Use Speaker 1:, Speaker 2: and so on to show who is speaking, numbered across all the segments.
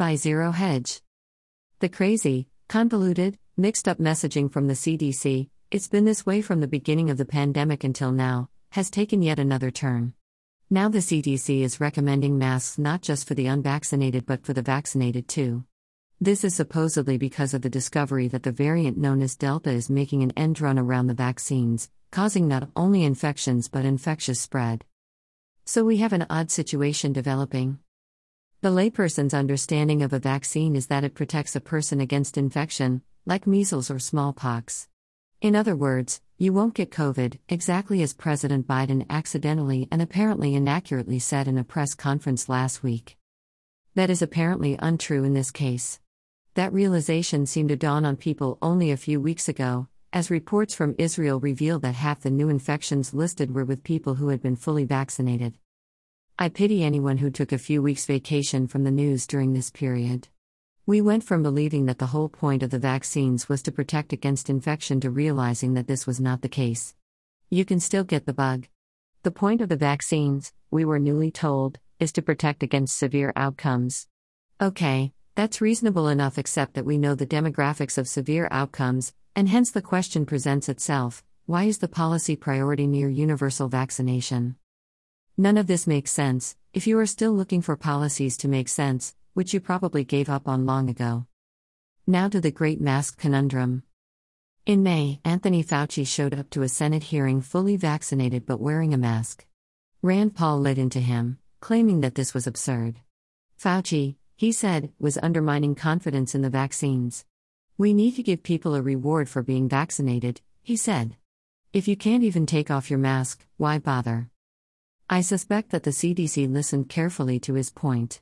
Speaker 1: By Zero Hedge. The crazy, convoluted, mixed up messaging from the CDC, it's been this way from the beginning of the pandemic until now, has taken yet another turn. Now the CDC is recommending masks not just for the unvaccinated but for the vaccinated too. This is supposedly because of the discovery that the variant known as Delta is making an end run around the vaccines, causing not only infections but infectious spread. So we have an odd situation developing. The layperson's understanding of a vaccine is that it protects a person against infection, like measles or smallpox. In other words, you won't get COVID, exactly as President Biden accidentally and apparently inaccurately said in a press conference last week. That is apparently untrue in this case. That realization seemed to dawn on people only a few weeks ago, as reports from Israel revealed that half the new infections listed were with people who had been fully vaccinated. I pity anyone who took a few weeks' vacation from the news during this period. We went from believing that the whole point of the vaccines was to protect against infection to realizing that this was not the case. You can still get the bug. The point of the vaccines, we were newly told, is to protect against severe outcomes. Okay, that's reasonable enough, except that we know the demographics of severe outcomes, and hence the question presents itself why is the policy priority near universal vaccination? None of this makes sense, if you are still looking for policies to make sense, which you probably gave up on long ago. Now to the great mask conundrum. In May, Anthony Fauci showed up to a Senate hearing fully vaccinated but wearing a mask. Rand Paul led into him, claiming that this was absurd. Fauci, he said, was undermining confidence in the vaccines. We need to give people a reward for being vaccinated, he said. If you can't even take off your mask, why bother? I suspect that the CDC listened carefully to his point.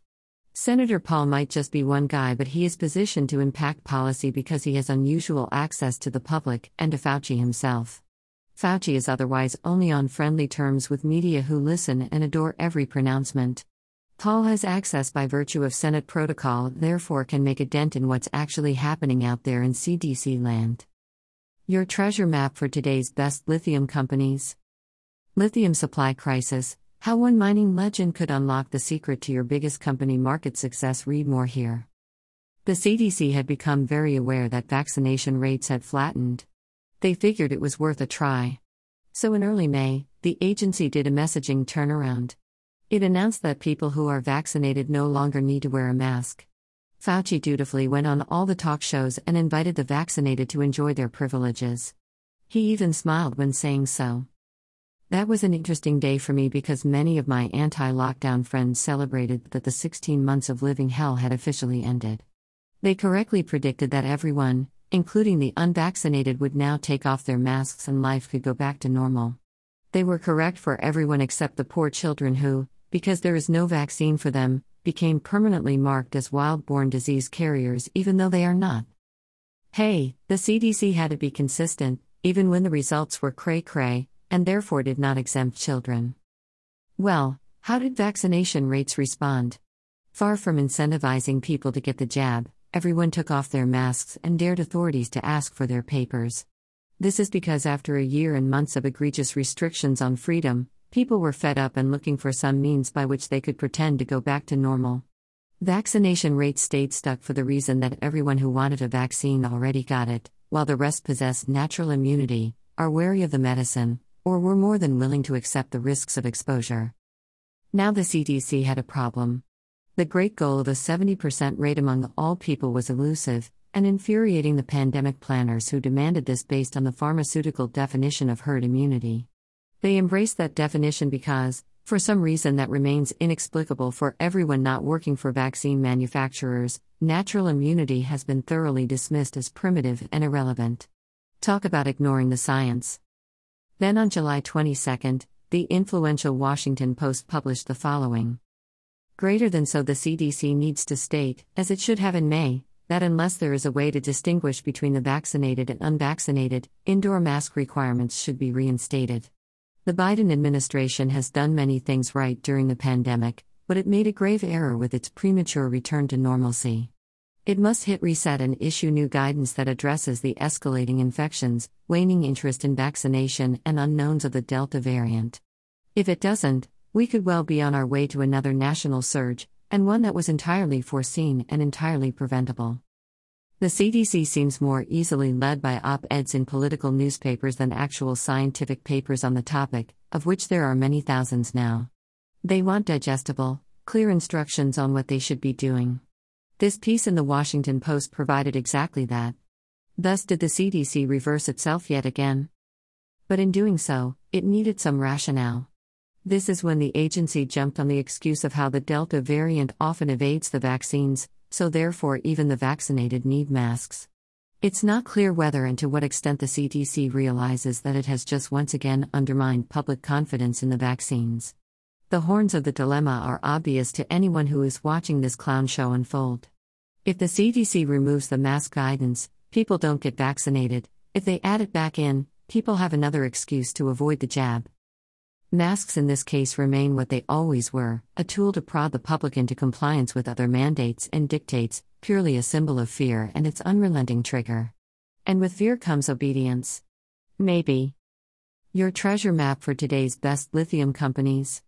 Speaker 1: Senator Paul might just be one guy, but he is positioned to impact policy because he has unusual access to the public and to Fauci himself. Fauci is otherwise only on friendly terms with media who listen and adore every pronouncement. Paul has access by virtue of Senate protocol, therefore, can make a dent in what's actually happening out there in CDC land. Your treasure map for today's best lithium companies. Lithium supply crisis, how one mining legend could unlock the secret to your biggest company market success. Read more here. The CDC had become very aware that vaccination rates had flattened. They figured it was worth a try. So in early May, the agency did a messaging turnaround. It announced that people who are vaccinated no longer need to wear a mask. Fauci dutifully went on all the talk shows and invited the vaccinated to enjoy their privileges. He even smiled when saying so. That was an interesting day for me because many of my anti lockdown friends celebrated that the 16 months of living hell had officially ended. They correctly predicted that everyone, including the unvaccinated, would now take off their masks and life could go back to normal. They were correct for everyone except the poor children who, because there is no vaccine for them, became permanently marked as wild born disease carriers even though they are not. Hey, the CDC had to be consistent, even when the results were cray cray, and therefore did not exempt children. Well, how did vaccination rates respond? Far from incentivizing people to get the jab, everyone took off their masks and dared authorities to ask for their papers. This is because after a year and months of egregious restrictions on freedom, people were fed up and looking for some means by which they could pretend to go back to normal. Vaccination rates stayed stuck for the reason that everyone who wanted a vaccine already got it, while the rest possessed natural immunity, are wary of the medicine, or were more than willing to accept the risks of exposure. Now the CDC had a problem. The great goal of a 70% rate among all people was elusive, and infuriating the pandemic planners who demanded this based on the pharmaceutical definition of herd immunity. They embraced that definition because, for some reason that remains inexplicable for everyone not working for vaccine manufacturers, natural immunity has been thoroughly dismissed as primitive and irrelevant. Talk about ignoring the science. Then on July 22, the influential Washington Post published the following Greater than so, the CDC needs to state, as it should have in May, that unless there is a way to distinguish between the vaccinated and unvaccinated, indoor mask requirements should be reinstated. The Biden administration has done many things right during the pandemic, but it made a grave error with its premature return to normalcy. It must hit reset and issue new guidance that addresses the escalating infections, waning interest in vaccination, and unknowns of the Delta variant. If it doesn't, we could well be on our way to another national surge, and one that was entirely foreseen and entirely preventable. The CDC seems more easily led by op eds in political newspapers than actual scientific papers on the topic, of which there are many thousands now. They want digestible, clear instructions on what they should be doing. This piece in the Washington Post provided exactly that. Thus, did the CDC reverse itself yet again? But in doing so, it needed some rationale. This is when the agency jumped on the excuse of how the Delta variant often evades the vaccines, so therefore even the vaccinated need masks. It's not clear whether and to what extent the CDC realizes that it has just once again undermined public confidence in the vaccines. The horns of the dilemma are obvious to anyone who is watching this clown show unfold. If the CDC removes the mask guidance, people don't get vaccinated. If they add it back in, people have another excuse to avoid the jab. Masks in this case remain what they always were a tool to prod the public into compliance with other mandates and dictates, purely a symbol of fear and its unrelenting trigger. And with fear comes obedience. Maybe. Your treasure map for today's best lithium companies.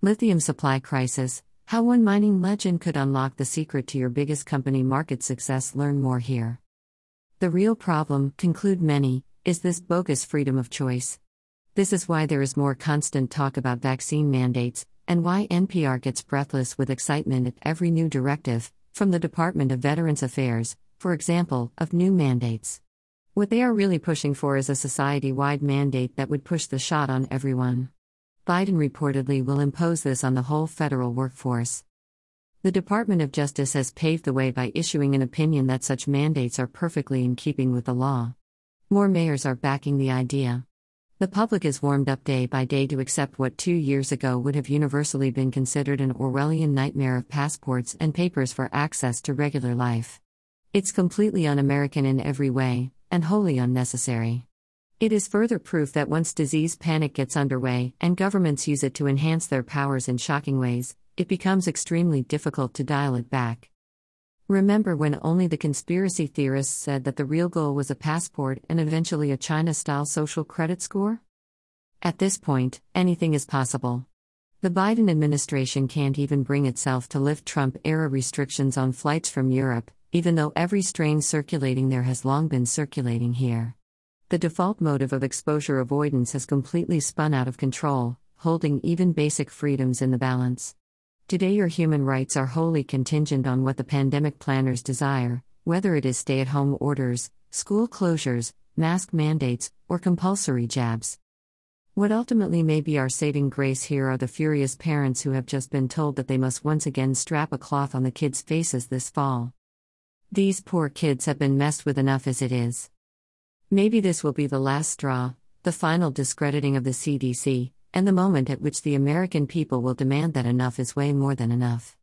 Speaker 1: Lithium supply crisis How one mining legend could unlock the secret to your biggest company market success. Learn more here. The real problem, conclude many, is this bogus freedom of choice. This is why there is more constant talk about vaccine mandates, and why NPR gets breathless with excitement at every new directive, from the Department of Veterans Affairs, for example, of new mandates. What they are really pushing for is a society wide mandate that would push the shot on everyone. Biden reportedly will impose this on the whole federal workforce. The Department of Justice has paved the way by issuing an opinion that such mandates are perfectly in keeping with the law. More mayors are backing the idea. The public is warmed up day by day to accept what two years ago would have universally been considered an Orwellian nightmare of passports and papers for access to regular life. It's completely un American in every way, and wholly unnecessary. It is further proof that once disease panic gets underway and governments use it to enhance their powers in shocking ways, it becomes extremely difficult to dial it back. Remember when only the conspiracy theorists said that the real goal was a passport and eventually a China style social credit score? At this point, anything is possible. The Biden administration can't even bring itself to lift Trump era restrictions on flights from Europe, even though every strain circulating there has long been circulating here. The default motive of exposure avoidance has completely spun out of control, holding even basic freedoms in the balance. Today, your human rights are wholly contingent on what the pandemic planners desire, whether it is stay at home orders, school closures, mask mandates, or compulsory jabs. What ultimately may be our saving grace here are the furious parents who have just been told that they must once again strap a cloth on the kids' faces this fall. These poor kids have been messed with enough as it is. Maybe this will be the last straw, the final discrediting of the CDC, and the moment at which the American people will demand that enough is way more than enough.